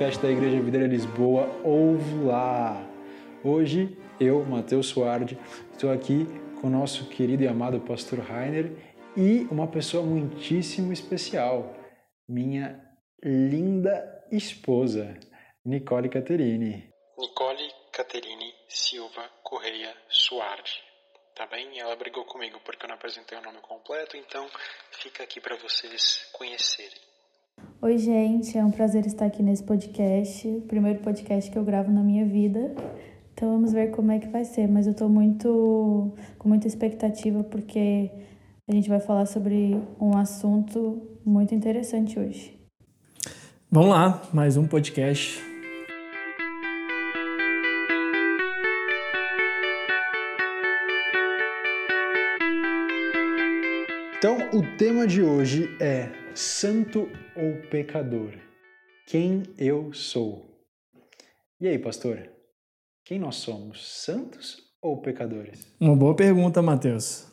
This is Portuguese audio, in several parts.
podcast da Igreja Videira Lisboa. Ouve lá! Hoje, eu, Matheus Suardi, estou aqui com o nosso querido e amado pastor Rainer e uma pessoa muitíssimo especial, minha linda esposa, Nicole Caterini. Nicole Caterini Silva Correia Suardi. Tá bem? Ela brigou comigo porque eu não apresentei o nome completo, então fica aqui para vocês conhecerem. Oi, gente, é um prazer estar aqui nesse podcast, o primeiro podcast que eu gravo na minha vida. Então vamos ver como é que vai ser, mas eu tô muito com muita expectativa porque a gente vai falar sobre um assunto muito interessante hoje. Vamos lá, mais um podcast. Então, o tema de hoje é santo ou pecador? Quem eu sou? E aí, pastor? Quem nós somos? Santos ou pecadores? Uma boa pergunta, Matheus.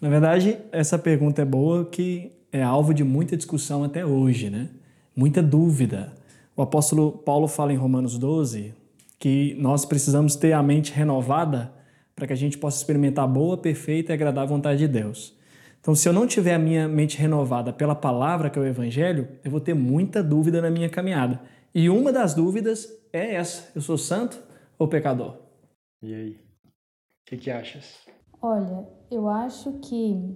Na verdade, essa pergunta é boa que é alvo de muita discussão até hoje, né? Muita dúvida. O apóstolo Paulo fala em Romanos 12 que nós precisamos ter a mente renovada para que a gente possa experimentar a boa, perfeita e agradável vontade de Deus. Então, se eu não tiver a minha mente renovada pela palavra que é o Evangelho, eu vou ter muita dúvida na minha caminhada. E uma das dúvidas é essa: eu sou santo ou pecador? E aí? O que, que achas? Olha, eu acho que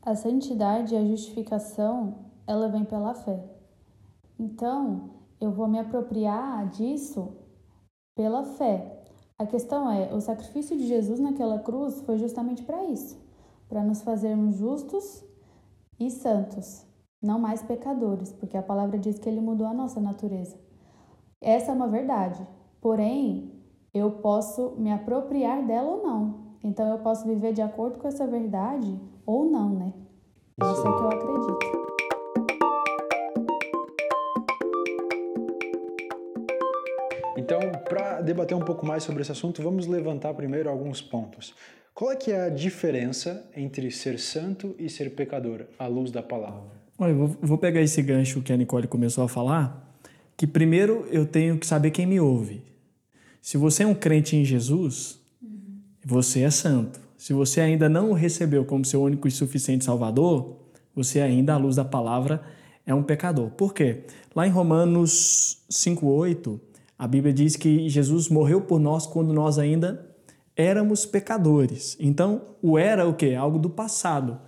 a santidade e a justificação ela vem pela fé. Então, eu vou me apropriar disso pela fé. A questão é, o sacrifício de Jesus naquela cruz foi justamente para isso para nos fazermos justos e santos, não mais pecadores, porque a palavra diz que ele mudou a nossa natureza. Essa é uma verdade, porém, eu posso me apropriar dela ou não. Então, eu posso viver de acordo com essa verdade ou não, né? Isso é que eu acredito. Debater um pouco mais sobre esse assunto, vamos levantar primeiro alguns pontos. Qual é que é a diferença entre ser santo e ser pecador, à luz da palavra? Olha, eu vou pegar esse gancho que a Nicole começou a falar, que primeiro eu tenho que saber quem me ouve. Se você é um crente em Jesus, você é santo. Se você ainda não o recebeu como seu único e suficiente Salvador, você ainda, à luz da palavra, é um pecador. Por quê? Lá em Romanos 5,8, a Bíblia diz que Jesus morreu por nós quando nós ainda éramos pecadores. Então, o era o que? Algo do passado.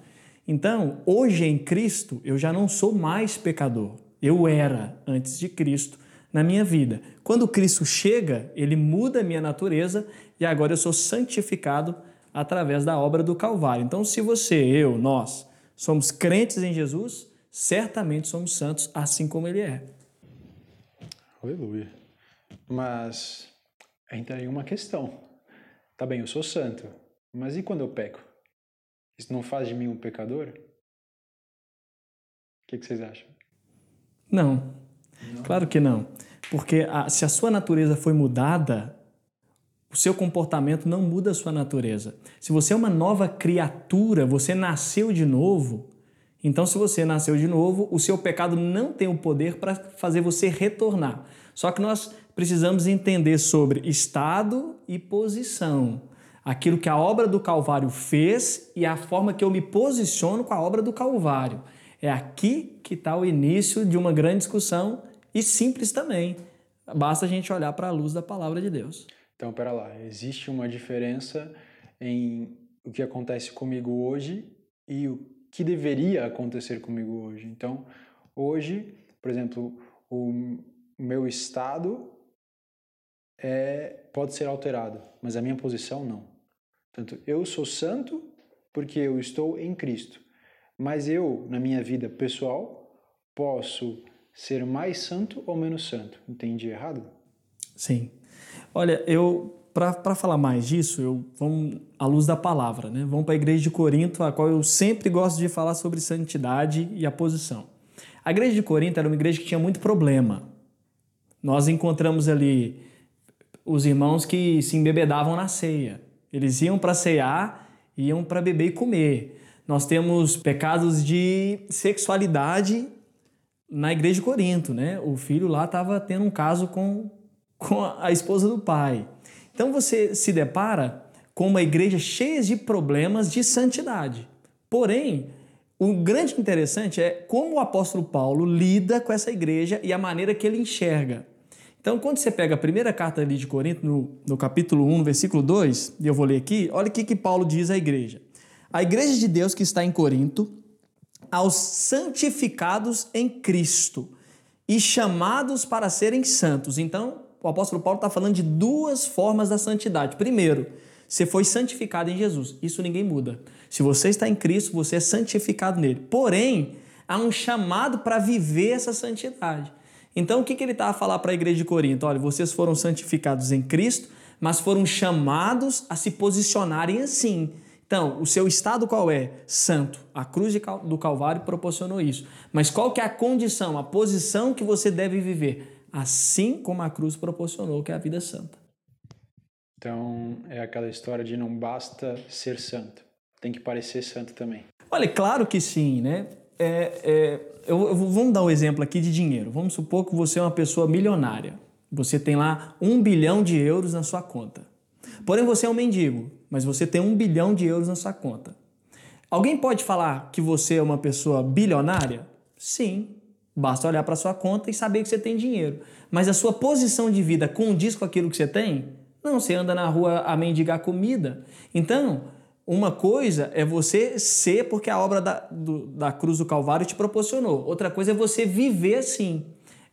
Então, hoje em Cristo, eu já não sou mais pecador. Eu era antes de Cristo na minha vida. Quando Cristo chega, ele muda a minha natureza e agora eu sou santificado através da obra do Calvário. Então, se você, eu, nós somos crentes em Jesus, certamente somos santos assim como ele é. Aleluia. Mas entra aí uma questão. Tá bem, eu sou santo, mas e quando eu peco? Isso não faz de mim um pecador? O que, que vocês acham? Não. não. Claro que não. Porque a, se a sua natureza foi mudada, o seu comportamento não muda a sua natureza. Se você é uma nova criatura, você nasceu de novo, então, se você nasceu de novo, o seu pecado não tem o poder para fazer você retornar. Só que nós precisamos entender sobre estado e posição. Aquilo que a obra do Calvário fez e a forma que eu me posiciono com a obra do Calvário. É aqui que está o início de uma grande discussão e simples também. Basta a gente olhar para a luz da palavra de Deus. Então, pera lá, existe uma diferença em o que acontece comigo hoje e o que deveria acontecer comigo hoje. Então, hoje, por exemplo, o meu estado é, pode ser alterado, mas a minha posição não. Portanto, eu sou santo porque eu estou em Cristo, mas eu, na minha vida pessoal, posso ser mais santo ou menos santo. Entendi errado? Sim. Olha, eu para falar mais disso, eu vamos à luz da palavra, né? Vamos para a igreja de Corinto, a qual eu sempre gosto de falar sobre santidade e a posição. A igreja de Corinto era uma igreja que tinha muito problema. Nós encontramos ali os irmãos que se embebedavam na ceia. Eles iam para cear, iam para beber e comer. Nós temos pecados de sexualidade na igreja de Corinto, né? O filho lá estava tendo um caso com, com a esposa do pai. Então você se depara com uma igreja cheia de problemas de santidade. Porém, o grande interessante é como o apóstolo Paulo lida com essa igreja e a maneira que ele enxerga. Então, quando você pega a primeira carta ali de Corinto, no, no capítulo 1, no versículo 2, e eu vou ler aqui, olha o que, que Paulo diz à igreja. A igreja de Deus que está em Corinto, aos santificados em Cristo e chamados para serem santos. Então, o apóstolo Paulo está falando de duas formas da santidade. Primeiro, você foi santificado em Jesus. Isso ninguém muda. Se você está em Cristo, você é santificado nele. Porém, há um chamado para viver essa santidade. Então, o que, que ele está a falar para a igreja de Corinto? Olha, vocês foram santificados em Cristo, mas foram chamados a se posicionarem assim. Então, o seu estado qual é? Santo. A cruz do Calvário proporcionou isso. Mas qual que é a condição, a posição que você deve viver? Assim como a cruz proporcionou, que é a vida santa. Então, é aquela história de não basta ser santo, tem que parecer santo também. Olha, claro que sim, né? É, é, eu, eu, vamos dar um exemplo aqui de dinheiro. Vamos supor que você é uma pessoa milionária. Você tem lá um bilhão de euros na sua conta. Porém, você é um mendigo, mas você tem um bilhão de euros na sua conta. Alguém pode falar que você é uma pessoa bilionária? Sim. Basta olhar para sua conta e saber que você tem dinheiro. Mas a sua posição de vida condiz com aquilo que você tem? Não, você anda na rua a mendigar comida. Então, uma coisa é você ser porque a obra da, do, da cruz do Calvário te proporcionou. Outra coisa é você viver assim.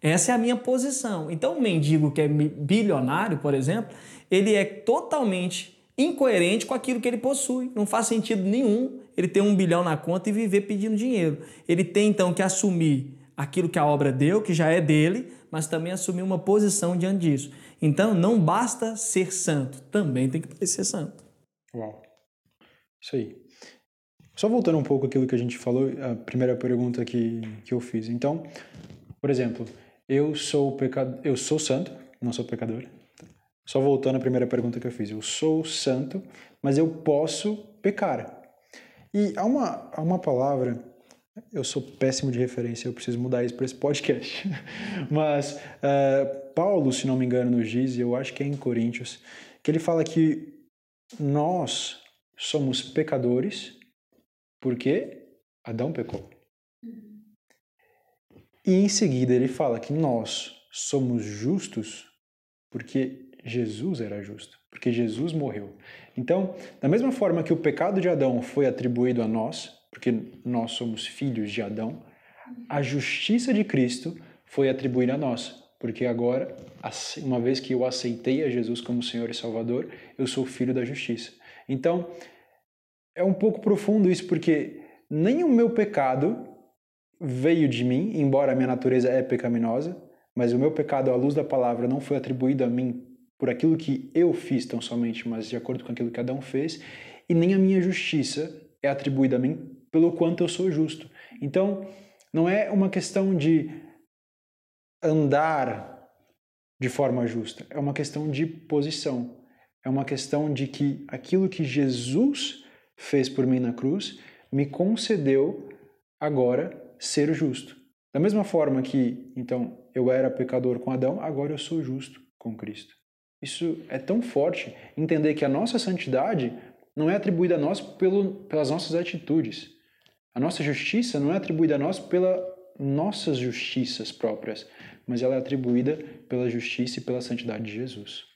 Essa é a minha posição. Então, o mendigo que é bilionário, por exemplo, ele é totalmente incoerente com aquilo que ele possui. Não faz sentido nenhum ele ter um bilhão na conta e viver pedindo dinheiro. Ele tem então que assumir aquilo que a obra deu, que já é dele, mas também assumir uma posição diante disso. Então, não basta ser santo, também tem que ser santo. Uau. Isso aí. Só voltando um pouco aquilo que a gente falou, a primeira pergunta que, que eu fiz. Então, por exemplo, eu sou pecado, eu sou santo, não sou pecador. Só voltando à primeira pergunta que eu fiz, eu sou santo, mas eu posso pecar. E há uma, há uma palavra, eu sou péssimo de referência, eu preciso mudar isso para esse podcast. mas uh, Paulo, se não me engano, nos diz, eu acho que é em Coríntios, que ele fala que nós somos pecadores porque Adão pecou. E em seguida ele fala que nós somos justos porque Jesus era justo, porque Jesus morreu. Então, da mesma forma que o pecado de Adão foi atribuído a nós, porque nós somos filhos de Adão, a justiça de Cristo foi atribuída a nós, porque agora, uma vez que eu aceitei a Jesus como Senhor e Salvador, eu sou filho da justiça. Então, é um pouco profundo isso, porque nem o meu pecado veio de mim, embora a minha natureza é pecaminosa, mas o meu pecado à luz da palavra não foi atribuído a mim por aquilo que eu fiz tão somente, mas de acordo com aquilo que Adão fez, e nem a minha justiça é atribuída a mim pelo quanto eu sou justo. Então, não é uma questão de andar de forma justa, é uma questão de posição. É uma questão de que aquilo que Jesus fez por mim na cruz me concedeu agora ser justo. Da mesma forma que, então, eu era pecador com Adão, agora eu sou justo com Cristo. Isso é tão forte, entender que a nossa santidade não é atribuída a nós pelo, pelas nossas atitudes. A nossa justiça não é atribuída a nós pelas nossas justiças próprias, mas ela é atribuída pela justiça e pela santidade de Jesus.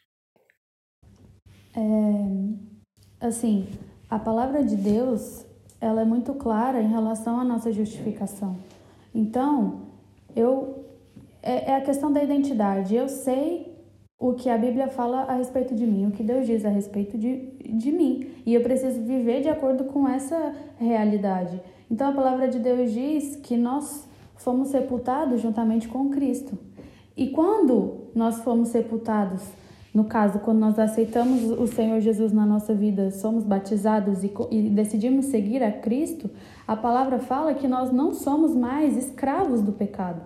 É, assim, a palavra de Deus, ela é muito clara em relação à nossa justificação. Então, eu é, é a questão da identidade. Eu sei o que a Bíblia fala a respeito de mim, o que Deus diz a respeito de, de mim. E eu preciso viver de acordo com essa realidade. Então a palavra de Deus diz que nós fomos sepultados juntamente com Cristo. E quando nós fomos sepultados, no caso, quando nós aceitamos o Senhor Jesus na nossa vida, somos batizados e, e, decidimos seguir a Cristo, a palavra fala que nós não somos mais escravos do pecado.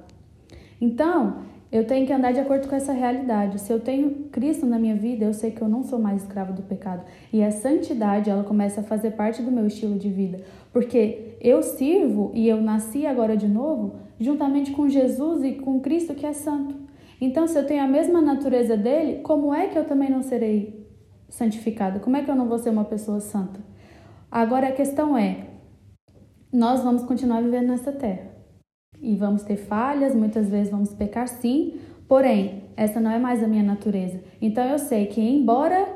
Então, eu tenho que andar de acordo com essa realidade. Se eu tenho Cristo na minha vida, eu sei que eu não sou mais escravo do pecado. E a santidade, ela começa a fazer parte do meu estilo de vida. Porque eu sirvo e eu nasci agora de novo juntamente com Jesus e com Cristo que é santo. Então, se eu tenho a mesma natureza dele, como é que eu também não serei santificada? Como é que eu não vou ser uma pessoa santa? Agora a questão é: nós vamos continuar vivendo nessa terra e vamos ter falhas, muitas vezes vamos pecar sim, porém, essa não é mais a minha natureza. Então eu sei que, embora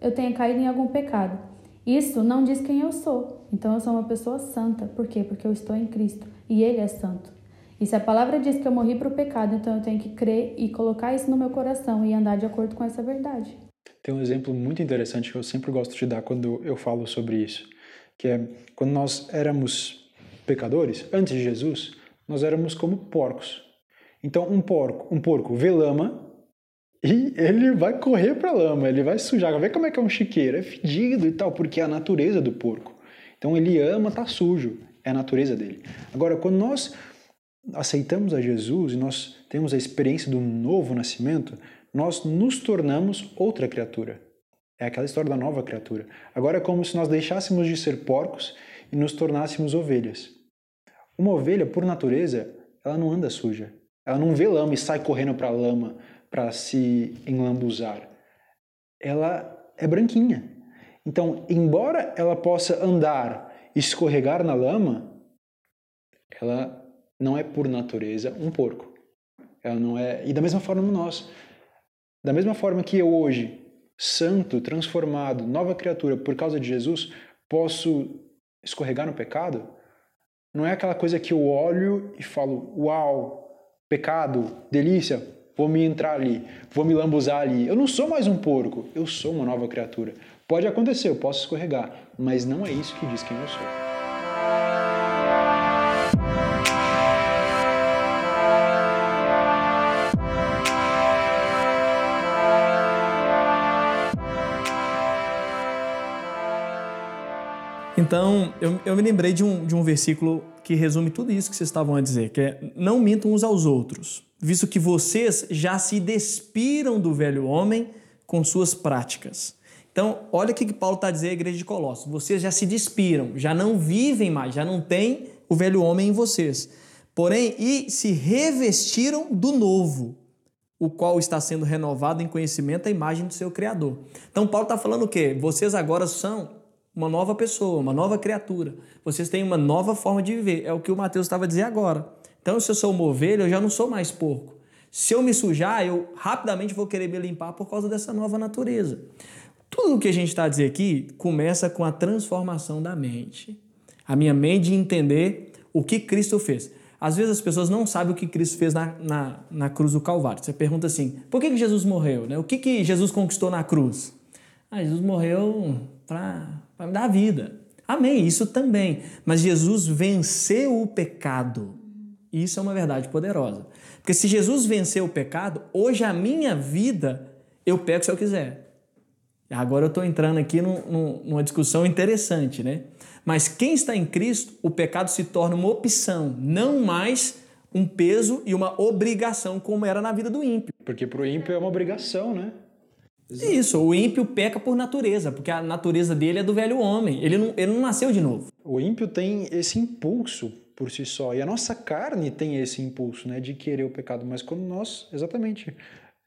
eu tenha caído em algum pecado, isso não diz quem eu sou. Então eu sou uma pessoa santa. Por quê? Porque eu estou em Cristo e Ele é santo. E se a palavra diz que eu morri para o pecado, então eu tenho que crer e colocar isso no meu coração e andar de acordo com essa verdade. Tem um exemplo muito interessante que eu sempre gosto de dar quando eu falo sobre isso, que é quando nós éramos pecadores, antes de Jesus, nós éramos como porcos. Então, um porco, um porco vê lama e ele vai correr para a lama, ele vai sujar. Vê como é que é um chiqueiro, é fedido e tal, porque é a natureza do porco. Então, ele ama tá sujo, é a natureza dele. Agora, quando nós aceitamos a Jesus e nós temos a experiência do novo nascimento, nós nos tornamos outra criatura. É aquela história da nova criatura. Agora é como se nós deixássemos de ser porcos e nos tornássemos ovelhas. Uma ovelha, por natureza, ela não anda suja. Ela não vê lama e sai correndo para a lama para se enlambuzar. Ela é branquinha. Então, embora ela possa andar e escorregar na lama, ela não é por natureza um porco. Ela não é. E da mesma forma nós. Da mesma forma que eu hoje, santo, transformado, nova criatura por causa de Jesus, posso escorregar no pecado, não é aquela coisa que eu olho e falo, uau, pecado, delícia, vou me entrar ali, vou me lambuzar ali. Eu não sou mais um porco, eu sou uma nova criatura. Pode acontecer, eu posso escorregar, mas não é isso que diz quem eu sou. Então, eu, eu me lembrei de um, de um versículo que resume tudo isso que vocês estavam a dizer, que é não mintam uns aos outros, visto que vocês já se despiram do velho homem com suas práticas. Então, olha o que Paulo está dizer à igreja de Colossos. Vocês já se despiram, já não vivem mais, já não tem o velho homem em vocês. Porém, e se revestiram do novo, o qual está sendo renovado em conhecimento à imagem do seu Criador. Então, Paulo está falando o quê? Vocês agora são uma nova pessoa, uma nova criatura. Vocês têm uma nova forma de viver. É o que o Mateus estava dizer agora. Então, se eu sou uma ovelha, eu já não sou mais porco. Se eu me sujar, eu rapidamente vou querer me limpar por causa dessa nova natureza. Tudo o que a gente está a dizer aqui começa com a transformação da mente. A minha mente de entender o que Cristo fez. Às vezes as pessoas não sabem o que Cristo fez na, na, na cruz do Calvário. Você pergunta assim: por que, que Jesus morreu? Né? O que, que Jesus conquistou na cruz? Ah, Jesus morreu para vai me dar a vida. Amém, isso também. Mas Jesus venceu o pecado. Isso é uma verdade poderosa. Porque se Jesus venceu o pecado, hoje a minha vida eu pego se eu quiser. Agora eu estou entrando aqui num, numa discussão interessante, né? Mas quem está em Cristo, o pecado se torna uma opção, não mais um peso e uma obrigação como era na vida do ímpio. Porque para o ímpio é uma obrigação, né? Exato. Isso, o ímpio peca por natureza, porque a natureza dele é do velho homem, ele não, ele não nasceu de novo. O ímpio tem esse impulso por si só, e a nossa carne tem esse impulso né, de querer o pecado, mas quando nós, exatamente,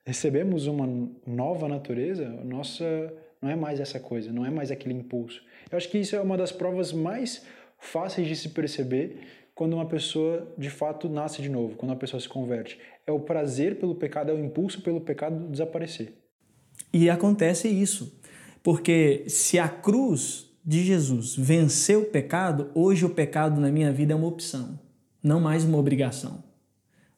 recebemos uma nova natureza, nossa não é mais essa coisa, não é mais aquele impulso. Eu acho que isso é uma das provas mais fáceis de se perceber quando uma pessoa de fato nasce de novo, quando uma pessoa se converte. É o prazer pelo pecado, é o impulso pelo pecado desaparecer. E acontece isso, porque se a cruz de Jesus venceu o pecado, hoje o pecado na minha vida é uma opção, não mais uma obrigação.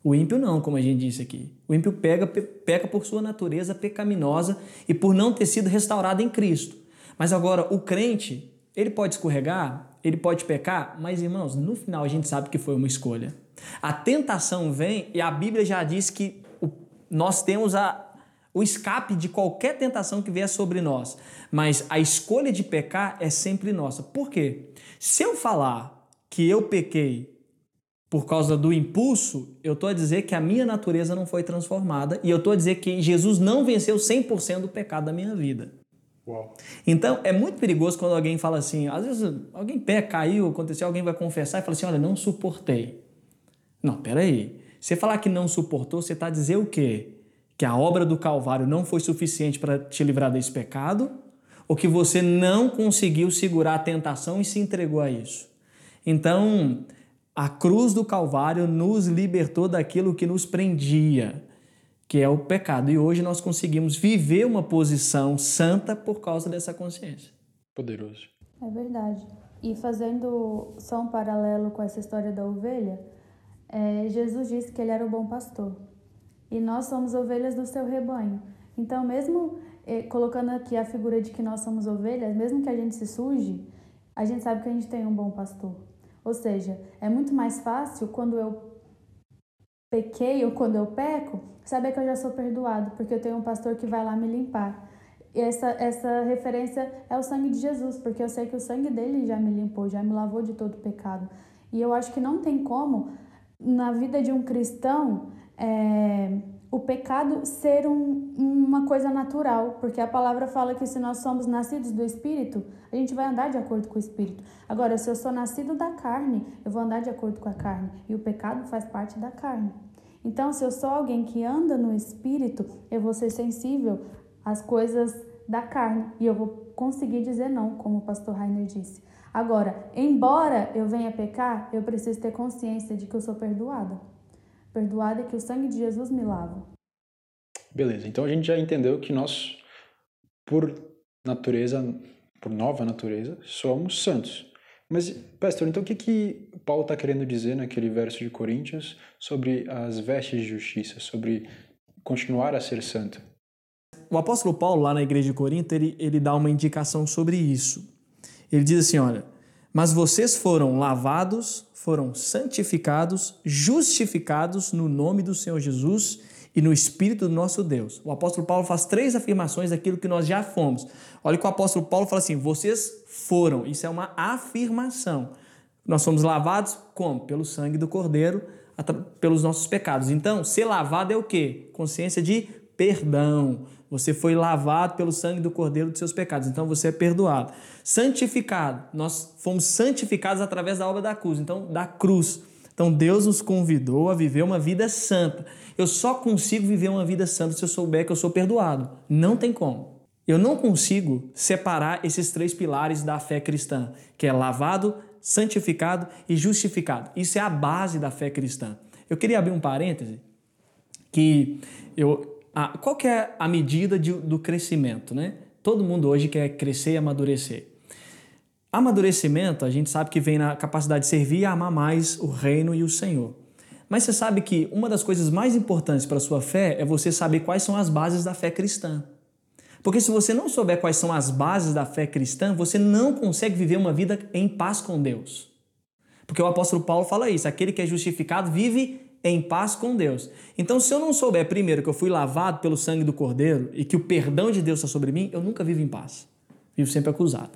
O ímpio não, como a gente disse aqui. O ímpio pega, peca por sua natureza pecaminosa e por não ter sido restaurado em Cristo. Mas agora, o crente, ele pode escorregar, ele pode pecar, mas irmãos, no final a gente sabe que foi uma escolha. A tentação vem e a Bíblia já diz que nós temos a, o escape de qualquer tentação que vier sobre nós. Mas a escolha de pecar é sempre nossa. Por quê? Se eu falar que eu pequei por causa do impulso, eu estou a dizer que a minha natureza não foi transformada e eu estou a dizer que Jesus não venceu 100% do pecado da minha vida. Uau. Então, é muito perigoso quando alguém fala assim, às vezes alguém pé caiu, aconteceu, alguém vai confessar e fala assim, olha, não suportei. Não, peraí. Você falar que não suportou, você está a dizer o quê? Que a obra do Calvário não foi suficiente para te livrar desse pecado? Ou que você não conseguiu segurar a tentação e se entregou a isso? Então, a cruz do Calvário nos libertou daquilo que nos prendia, que é o pecado. E hoje nós conseguimos viver uma posição santa por causa dessa consciência. Poderoso. É verdade. E fazendo só um paralelo com essa história da ovelha, é, Jesus disse que ele era o bom pastor. E nós somos ovelhas do seu rebanho. Então, mesmo é, colocando aqui a figura de que nós somos ovelhas, mesmo que a gente se suje, a gente sabe que a gente tem um bom pastor. Ou seja, é muito mais fácil quando eu pequei ou quando eu peco, saber que eu já sou perdoado, porque eu tenho um pastor que vai lá me limpar. E essa, essa referência é o sangue de Jesus, porque eu sei que o sangue dele já me limpou, já me lavou de todo pecado. E eu acho que não tem como, na vida de um cristão, é, o pecado ser um, uma coisa natural, porque a palavra fala que se nós somos nascidos do Espírito, a gente vai andar de acordo com o Espírito. Agora, se eu sou nascido da carne, eu vou andar de acordo com a carne, e o pecado faz parte da carne. Então, se eu sou alguém que anda no Espírito, eu vou ser sensível às coisas da carne, e eu vou conseguir dizer não, como o pastor Rainer disse. Agora, embora eu venha pecar, eu preciso ter consciência de que eu sou perdoada perdoada e que o sangue de Jesus me lava. Beleza, então a gente já entendeu que nós, por natureza, por nova natureza, somos santos. Mas, pastor, então o que, que Paulo está querendo dizer naquele verso de Coríntios sobre as vestes de justiça, sobre continuar a ser santo? O apóstolo Paulo, lá na igreja de Corinto, ele, ele dá uma indicação sobre isso. Ele diz assim: olha, mas vocês foram lavados, foram santificados, justificados no nome do Senhor Jesus e no Espírito do nosso Deus. O apóstolo Paulo faz três afirmações daquilo que nós já fomos. Olha que o apóstolo Paulo fala assim: vocês foram. Isso é uma afirmação. Nós somos lavados como? Pelo sangue do Cordeiro, pelos nossos pecados. Então, ser lavado é o quê? Consciência de perdão. Você foi lavado pelo sangue do Cordeiro dos seus pecados, então você é perdoado. Santificado, nós fomos santificados através da obra da cruz, então da cruz. Então Deus nos convidou a viver uma vida santa. Eu só consigo viver uma vida santa se eu souber que eu sou perdoado. Não tem como. Eu não consigo separar esses três pilares da fé cristã, que é lavado, santificado e justificado. Isso é a base da fé cristã. Eu queria abrir um parêntese que eu a, qual que é a medida de, do crescimento, né? Todo mundo hoje quer crescer e amadurecer. Amadurecimento, a gente sabe que vem na capacidade de servir e amar mais o reino e o Senhor. Mas você sabe que uma das coisas mais importantes para a sua fé é você saber quais são as bases da fé cristã. Porque se você não souber quais são as bases da fé cristã, você não consegue viver uma vida em paz com Deus. Porque o apóstolo Paulo fala isso: aquele que é justificado vive em paz com Deus. Então, se eu não souber primeiro que eu fui lavado pelo sangue do Cordeiro e que o perdão de Deus está sobre mim, eu nunca vivo em paz. Vivo sempre acusado.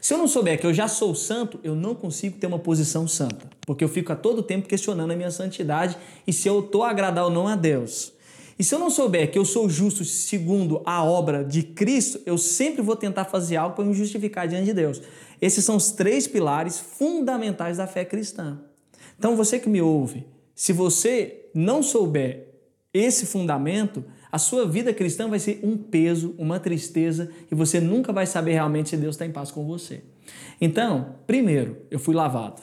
Se eu não souber que eu já sou santo, eu não consigo ter uma posição santa, porque eu fico a todo tempo questionando a minha santidade e se eu estou a agradar ou não a Deus. E se eu não souber que eu sou justo segundo a obra de Cristo, eu sempre vou tentar fazer algo para me justificar diante de Deus. Esses são os três pilares fundamentais da fé cristã. Então, você que me ouve, se você não souber esse fundamento, a sua vida cristã vai ser um peso, uma tristeza e você nunca vai saber realmente se Deus está em paz com você. Então, primeiro, eu fui lavado.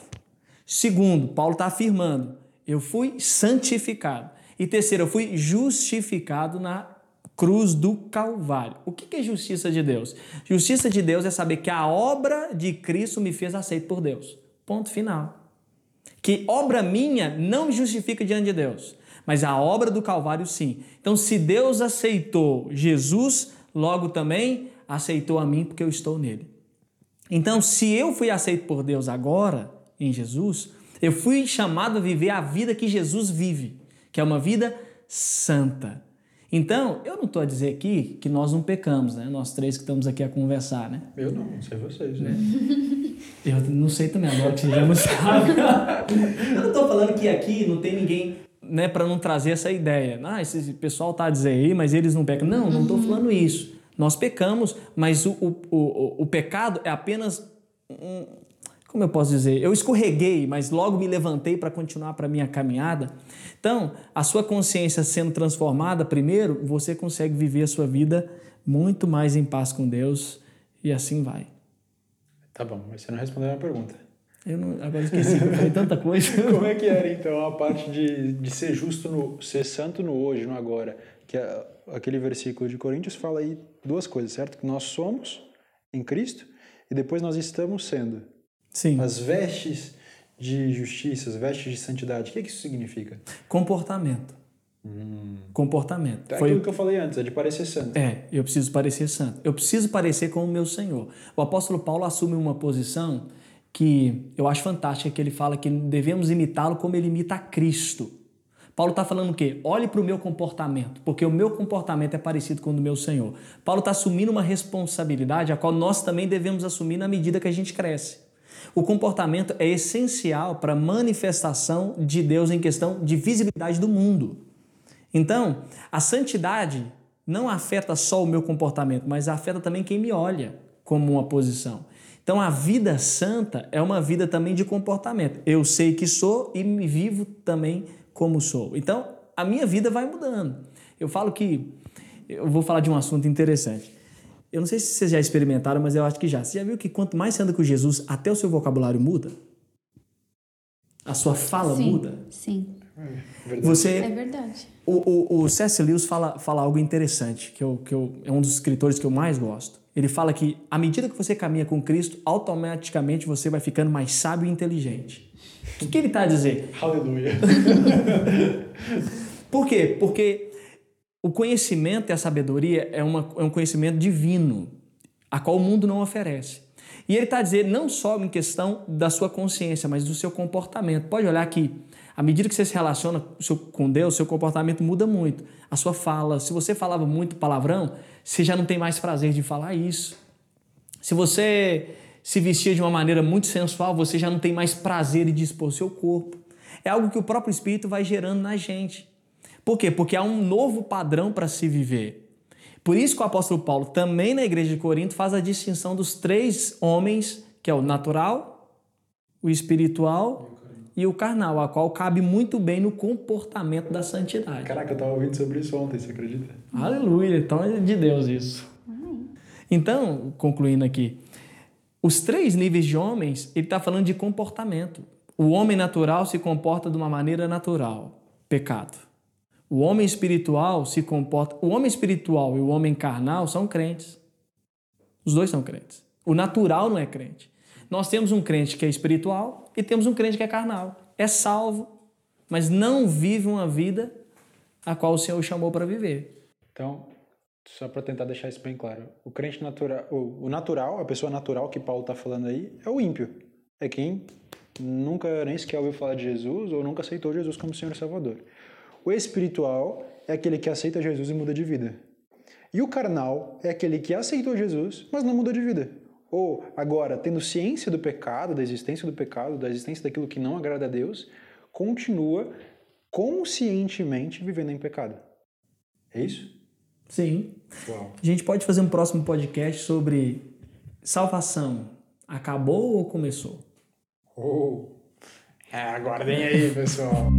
Segundo, Paulo está afirmando, eu fui santificado. E terceiro, eu fui justificado na cruz do Calvário. O que é justiça de Deus? Justiça de Deus é saber que a obra de Cristo me fez aceito por Deus. Ponto final que obra minha não me justifica diante de Deus, mas a obra do Calvário sim. Então, se Deus aceitou Jesus, logo também aceitou a mim porque eu estou nele. Então, se eu fui aceito por Deus agora, em Jesus, eu fui chamado a viver a vida que Jesus vive, que é uma vida santa. Então, eu não estou a dizer aqui que nós não pecamos, né? Nós três que estamos aqui a conversar, né? Eu não, não sei vocês, né? Eu não sei também, agora que você já não sabe. eu não estou falando que aqui não tem ninguém, né, para não trazer essa ideia. Ah, esse pessoal tá a dizer aí, mas eles não pecam. Não, não estou falando isso. Nós pecamos, mas o, o, o, o pecado é apenas um, como eu posso dizer? Eu escorreguei, mas logo me levantei para continuar para minha caminhada. Então, a sua consciência sendo transformada, primeiro, você consegue viver a sua vida muito mais em paz com Deus e assim vai. Tá bom, mas você não respondeu a minha pergunta. Eu não, agora esqueci, eu falei tanta coisa. Como é que era então a parte de, de ser justo no ser santo no hoje, no agora? Que é, aquele versículo de Coríntios fala aí duas coisas, certo? Que nós somos em Cristo e depois nós estamos sendo. Sim. As vestes de justiça, as vestes de santidade. O que, é que isso significa? Comportamento. Hum. Comportamento. É Foi aquilo que eu falei antes, é de parecer santo. É, eu preciso parecer santo. Eu preciso parecer com o meu Senhor. O apóstolo Paulo assume uma posição que eu acho fantástica, que ele fala que devemos imitá-lo como ele imita a Cristo. Paulo está falando o quê? Olhe para o meu comportamento, porque o meu comportamento é parecido com o do meu Senhor. Paulo está assumindo uma responsabilidade a qual nós também devemos assumir na medida que a gente cresce. O comportamento é essencial para a manifestação de Deus em questão de visibilidade do mundo. Então, a santidade não afeta só o meu comportamento, mas afeta também quem me olha como uma posição. Então, a vida santa é uma vida também de comportamento. Eu sei que sou e me vivo também como sou. Então, a minha vida vai mudando. Eu falo que. Eu vou falar de um assunto interessante. Eu não sei se vocês já experimentaram, mas eu acho que já. Você já viu que quanto mais você anda com Jesus, até o seu vocabulário muda? A sua fala sim, muda? Sim. É Você, É verdade. o, o, o C.S. Lewis fala, fala algo interessante, que, eu, que eu, é um dos escritores que eu mais gosto. Ele fala que, à medida que você caminha com Cristo, automaticamente você vai ficando mais sábio e inteligente. O que, que ele está a dizer? Aleluia. Por quê? Porque o conhecimento e a sabedoria é, uma, é um conhecimento divino, a qual o mundo não oferece. E ele está a dizer não só em questão da sua consciência, mas do seu comportamento. Pode olhar que, à medida que você se relaciona com Deus, seu comportamento muda muito. A sua fala, se você falava muito palavrão, você já não tem mais prazer de falar isso. Se você se vestia de uma maneira muito sensual, você já não tem mais prazer de expor seu corpo. É algo que o próprio Espírito vai gerando na gente. Por quê? Porque há um novo padrão para se viver. Por isso que o apóstolo Paulo, também na igreja de Corinto, faz a distinção dos três homens, que é o natural, o espiritual e o carnal, a qual cabe muito bem no comportamento da santidade. Caraca, eu estava ouvindo sobre isso ontem, você acredita? Aleluia, então é de Deus isso. Então, concluindo aqui, os três níveis de homens, ele está falando de comportamento. O homem natural se comporta de uma maneira natural, pecado. O homem espiritual se comporta. O homem espiritual e o homem carnal são crentes. Os dois são crentes. O natural não é crente. Nós temos um crente que é espiritual e temos um crente que é carnal. É salvo, mas não vive uma vida a qual o Senhor o chamou para viver. Então, só para tentar deixar isso bem claro, o crente natural, o, natural, a pessoa natural que Paulo está falando aí, é o ímpio. É quem nunca nem sequer ouviu falar de Jesus ou nunca aceitou Jesus como Senhor e Salvador. O espiritual é aquele que aceita Jesus e muda de vida. E o carnal é aquele que aceitou Jesus, mas não muda de vida. Ou, agora, tendo ciência do pecado, da existência do pecado, da existência daquilo que não agrada a Deus, continua conscientemente vivendo em pecado. É isso? Sim. Uau. A gente pode fazer um próximo podcast sobre salvação. Acabou ou começou? Oh. É, aguardem aí, pessoal.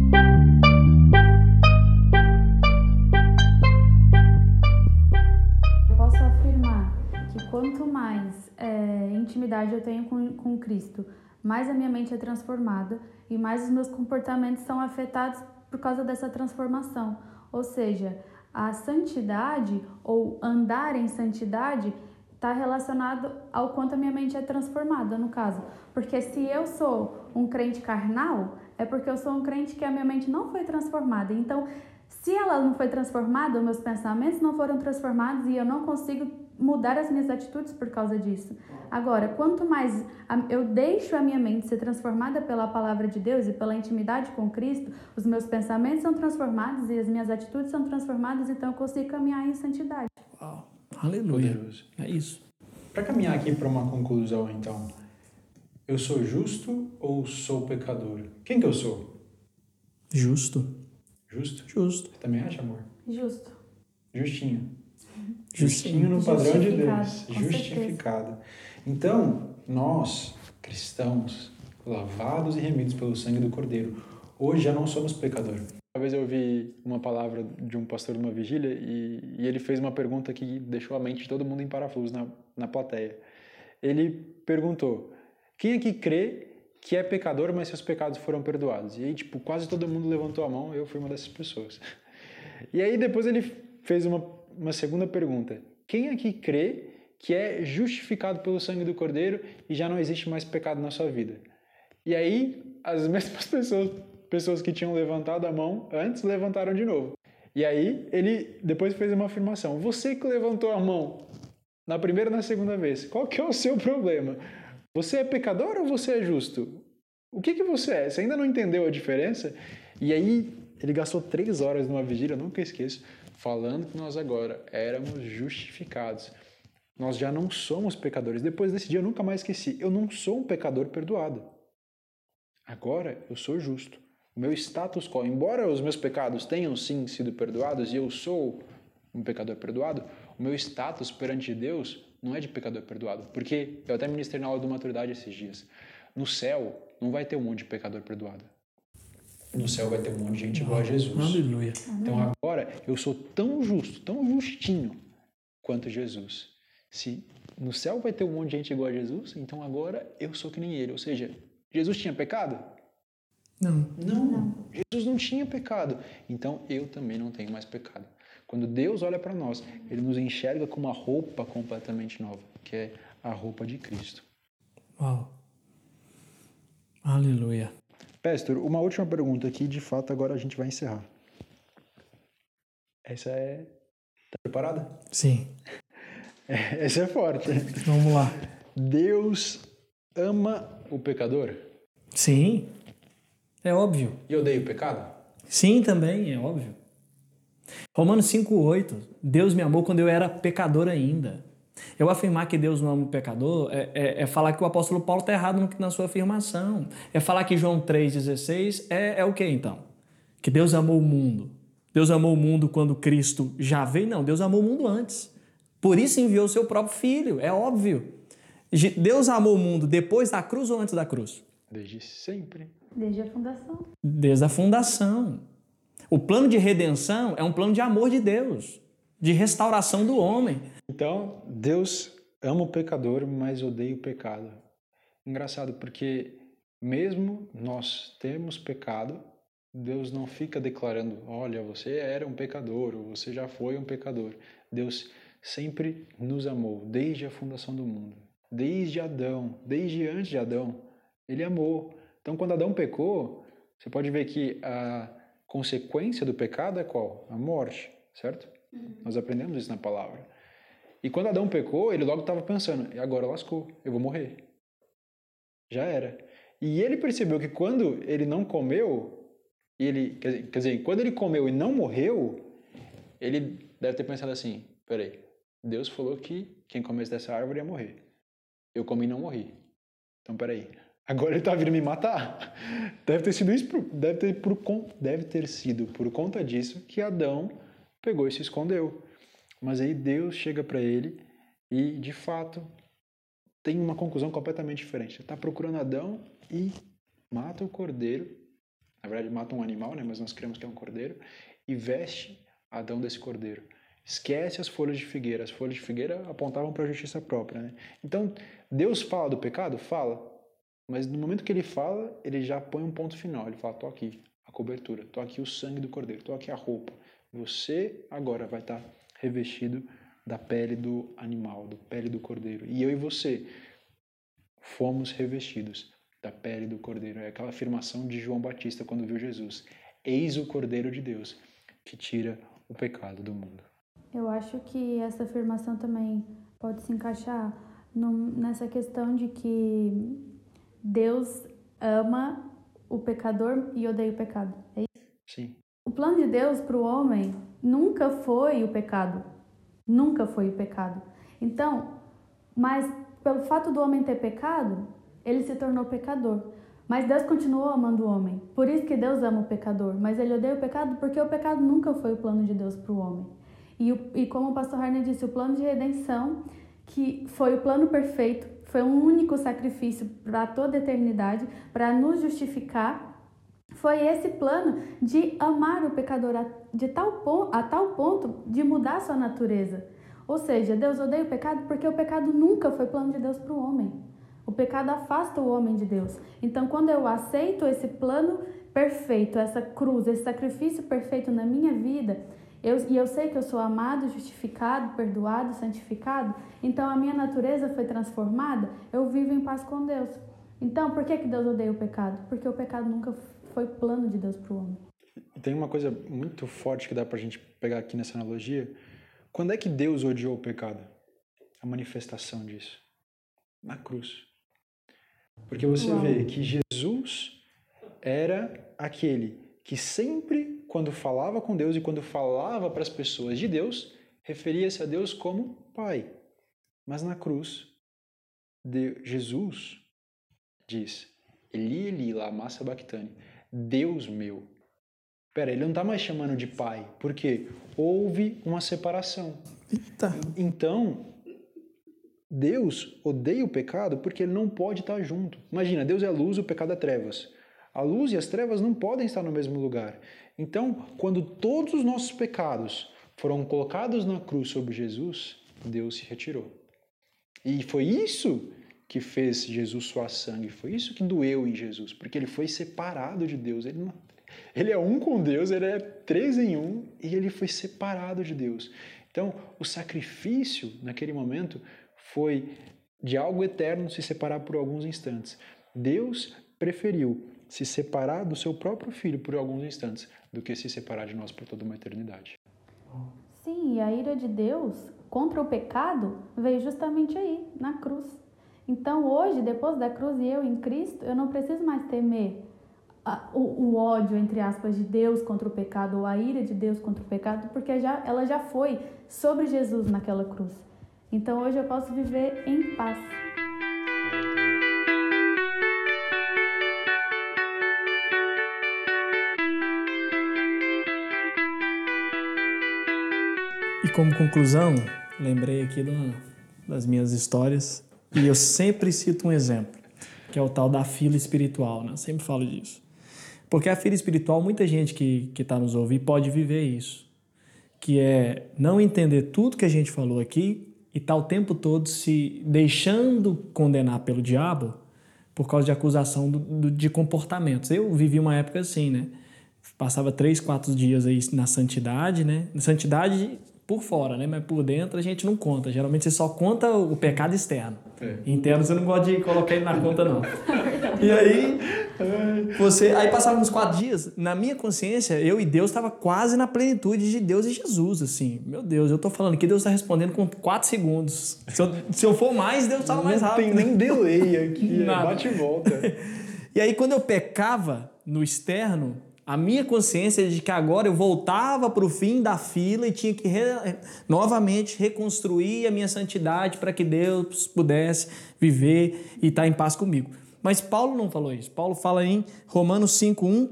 É, intimidade eu tenho com, com Cristo, mais a minha mente é transformada e mais os meus comportamentos são afetados por causa dessa transformação. Ou seja, a santidade ou andar em santidade está relacionado ao quanto a minha mente é transformada, no caso. Porque se eu sou um crente carnal, é porque eu sou um crente que a minha mente não foi transformada. Então, se ela não foi transformada, meus pensamentos não foram transformados e eu não consigo mudar as minhas atitudes por causa disso. Agora, quanto mais eu deixo a minha mente ser transformada pela palavra de Deus e pela intimidade com Cristo, os meus pensamentos são transformados e as minhas atitudes são transformadas, então eu consigo caminhar em santidade. Uau. Aleluia. Poderoso. É isso. Para caminhar aqui para uma conclusão, então, eu sou justo ou sou pecador? Quem que eu sou? Justo. Justo? Justo. Você também acha, amor? Justo. Justinho. Justinho no padrão de Deus. Justificado. Então, nós, cristãos, lavados e remidos pelo sangue do Cordeiro, hoje já não somos pecadores. Uma vez eu ouvi uma palavra de um pastor de uma vigília e, e, ele fez uma pergunta que deixou a mente de todo mundo em parafuso na, na plateia. Ele perguntou: quem aqui crê que é pecador, mas seus pecados foram perdoados? E aí, tipo, quase todo mundo levantou a mão, eu fui uma dessas pessoas. E aí depois ele fez uma uma segunda pergunta. Quem aqui crê que é justificado pelo sangue do Cordeiro e já não existe mais pecado na sua vida? E aí, as mesmas pessoas, pessoas que tinham levantado a mão antes levantaram de novo. E aí, ele depois fez uma afirmação: Você que levantou a mão na primeira e na segunda vez, qual que é o seu problema? Você é pecador ou você é justo? O que, que você é? Você ainda não entendeu a diferença? E aí, ele gastou três horas numa vigília, nunca esqueço, falando que nós agora éramos justificados. Nós já não somos pecadores. Depois desse dia eu nunca mais esqueci. Eu não sou um pecador perdoado. Agora eu sou justo. O meu status quo, embora os meus pecados tenham sim sido perdoados e eu sou um pecador perdoado, o meu status perante Deus não é de pecador perdoado. Porque eu até ministrei na aula do maturidade esses dias. No céu não vai ter um monte de pecador perdoado no céu vai ter um monte de gente igual a Jesus. Aleluia. Então agora eu sou tão justo, tão justinho quanto Jesus. Se no céu vai ter um monte de gente igual a Jesus, então agora eu sou que nem ele. Ou seja, Jesus tinha pecado? Não. Não. não. Jesus não tinha pecado. Então eu também não tenho mais pecado. Quando Deus olha para nós, ele nos enxerga com uma roupa completamente nova, que é a roupa de Cristo. Uau. Aleluia. Pastor, uma última pergunta aqui, de fato agora a gente vai encerrar. Essa é. Tá preparada? Sim. Essa é forte. Vamos lá. Deus ama o pecador? Sim. É óbvio. E odeia o pecado? Sim, também, é óbvio. Romanos 5,8. Deus me amou quando eu era pecador ainda. Eu afirmar que Deus não ama o pecador é, é, é falar que o apóstolo Paulo está errado na sua afirmação. É falar que João 3,16 é, é o que então? Que Deus amou o mundo. Deus amou o mundo quando Cristo já veio? Não, Deus amou o mundo antes. Por isso enviou o seu próprio filho, é óbvio. Deus amou o mundo depois da cruz ou antes da cruz? Desde sempre. Desde a fundação. Desde a fundação. O plano de redenção é um plano de amor de Deus, de restauração do homem. Então, Deus ama o pecador, mas odeia o pecado. Engraçado, porque mesmo nós temos pecado, Deus não fica declarando: olha, você era um pecador, ou você já foi um pecador. Deus sempre nos amou, desde a fundação do mundo. Desde Adão, desde antes de Adão, ele amou. Então, quando Adão pecou, você pode ver que a consequência do pecado é qual? A morte, certo? Uhum. Nós aprendemos isso na palavra. E quando Adão pecou, ele logo estava pensando: e agora lascou, eu vou morrer. Já era. E ele percebeu que quando ele não comeu, ele, quer dizer, quando ele comeu e não morreu, ele deve ter pensado assim: peraí, Deus falou que quem comesse dessa árvore ia morrer. Eu comi e não morri. Então peraí, agora ele está vindo me matar. Deve ter sido isso, deve ter, por, deve ter sido por conta disso que Adão pegou e se escondeu. Mas aí Deus chega para ele e, de fato, tem uma conclusão completamente diferente. Ele está procurando Adão e mata o cordeiro. Na verdade, mata um animal, né? mas nós cremos que é um cordeiro. E veste Adão desse cordeiro. Esquece as folhas de figueira. As folhas de figueira apontavam para a justiça própria. Né? Então, Deus fala do pecado? Fala. Mas no momento que ele fala, ele já põe um ponto final. Ele fala: tô aqui a cobertura, tô aqui o sangue do cordeiro, tô aqui a roupa. Você agora vai estar tá revestido da pele do animal, da pele do cordeiro. E eu e você fomos revestidos da pele do cordeiro. É aquela afirmação de João Batista quando viu Jesus: Eis o cordeiro de Deus que tira o pecado do mundo. Eu acho que essa afirmação também pode se encaixar nessa questão de que Deus ama o pecador e odeia o pecado. É isso? Sim. O plano de Deus para o homem nunca foi o pecado. Nunca foi o pecado. Então, mas pelo fato do homem ter pecado, ele se tornou pecador. Mas Deus continuou amando o homem. Por isso que Deus ama o pecador. Mas ele odeia o pecado porque o pecado nunca foi o plano de Deus para o homem. E, e como o pastor Harner disse, o plano de redenção, que foi o plano perfeito, foi um único sacrifício para toda a eternidade, para nos justificar, foi esse plano de amar o pecador a, de tal, a tal ponto de mudar sua natureza. Ou seja, Deus odeia o pecado porque o pecado nunca foi plano de Deus para o homem. O pecado afasta o homem de Deus. Então, quando eu aceito esse plano perfeito, essa cruz, esse sacrifício perfeito na minha vida, eu, e eu sei que eu sou amado, justificado, perdoado, santificado, então a minha natureza foi transformada, eu vivo em paz com Deus. Então, por que, que Deus odeia o pecado? Porque o pecado nunca foi plano de Deus para o homem. Tem uma coisa muito forte que dá para a gente pegar aqui nessa analogia. Quando é que Deus odiou o pecado? A manifestação disso. Na cruz. Porque você Uau. vê que Jesus era aquele que sempre, quando falava com Deus e quando falava para as pessoas de Deus, referia-se a Deus como Pai. Mas na cruz, de Jesus diz: Eli, Eli, lama sabachthani, Deus meu. Pera, ele não está mais chamando de Pai, porque houve uma separação. Eita. Então, Deus odeia o pecado porque ele não pode estar junto. Imagina, Deus é luz, o pecado é trevas. A luz e as trevas não podem estar no mesmo lugar. Então, quando todos os nossos pecados foram colocados na cruz sobre Jesus, Deus se retirou. E foi isso que fez Jesus suar sangue, foi isso que doeu em Jesus, porque ele foi separado de Deus. Ele, não, ele é um com Deus, ele é três em um e ele foi separado de Deus. Então, o sacrifício naquele momento foi de algo eterno se separar por alguns instantes. Deus preferiu se separar do seu próprio filho por alguns instantes do que se separar de nós por toda uma eternidade. Sim, e a ira de Deus contra o pecado veio justamente aí, na cruz. Então hoje, depois da cruz e eu em Cristo, eu não preciso mais temer o, o, ódio, entre aspas, de Deus contra o pecado ou a ira de Deus contra o pecado, porque já, ela já foi sobre Jesus naquela cruz. Então hoje eu posso viver em paz. E como conclusão, lembrei aqui uma das minhas histórias e eu sempre cito um exemplo, que é o tal da fila espiritual, né? Eu sempre falo disso. Porque a fila espiritual, muita gente que está nos ouvindo pode viver isso, que é não entender tudo que a gente falou aqui e tá o tempo todo se deixando condenar pelo diabo por causa de acusação do, do, de comportamentos. Eu vivi uma época assim, né? Passava três, quatro dias aí na santidade, né? Santidade por fora, né? Mas por dentro a gente não conta. Geralmente você só conta o pecado externo. É. Interno você não gosta de colocar ele na conta, não. e aí, você. Aí passavam uns quatro dias, na minha consciência, eu e Deus estava quase na plenitude de Deus e Jesus, assim. Meu Deus, eu tô falando que Deus está respondendo com quatro segundos. Se eu, se eu for mais, Deus fala mais rápido. Não tem nem delay aqui, é bate e volta. e aí, quando eu pecava no externo, a minha consciência de que agora eu voltava para o fim da fila e tinha que re, novamente reconstruir a minha santidade para que Deus pudesse viver e estar tá em paz comigo. Mas Paulo não falou isso. Paulo fala em Romanos 5:1,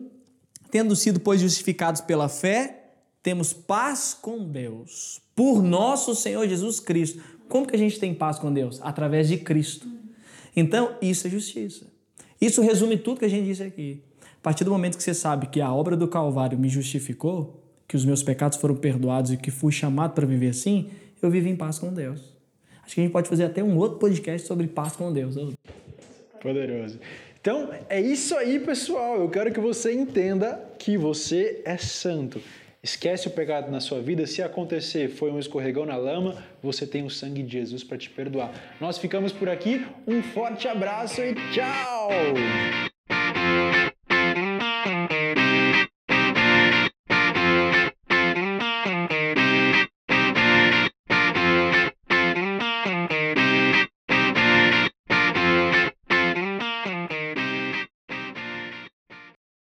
tendo sido pois justificados pela fé, temos paz com Deus por nosso Senhor Jesus Cristo. Como que a gente tem paz com Deus? Através de Cristo. Então, isso é justiça. Isso resume tudo que a gente disse aqui partir do momento que você sabe que a obra do Calvário me justificou, que os meus pecados foram perdoados e que fui chamado para viver assim, eu vivo em paz com Deus. Acho que a gente pode fazer até um outro podcast sobre paz com Deus. Poderoso. Então, é isso aí, pessoal. Eu quero que você entenda que você é santo. Esquece o pecado na sua vida. Se acontecer, foi um escorregão na lama, você tem o sangue de Jesus para te perdoar. Nós ficamos por aqui. Um forte abraço e tchau!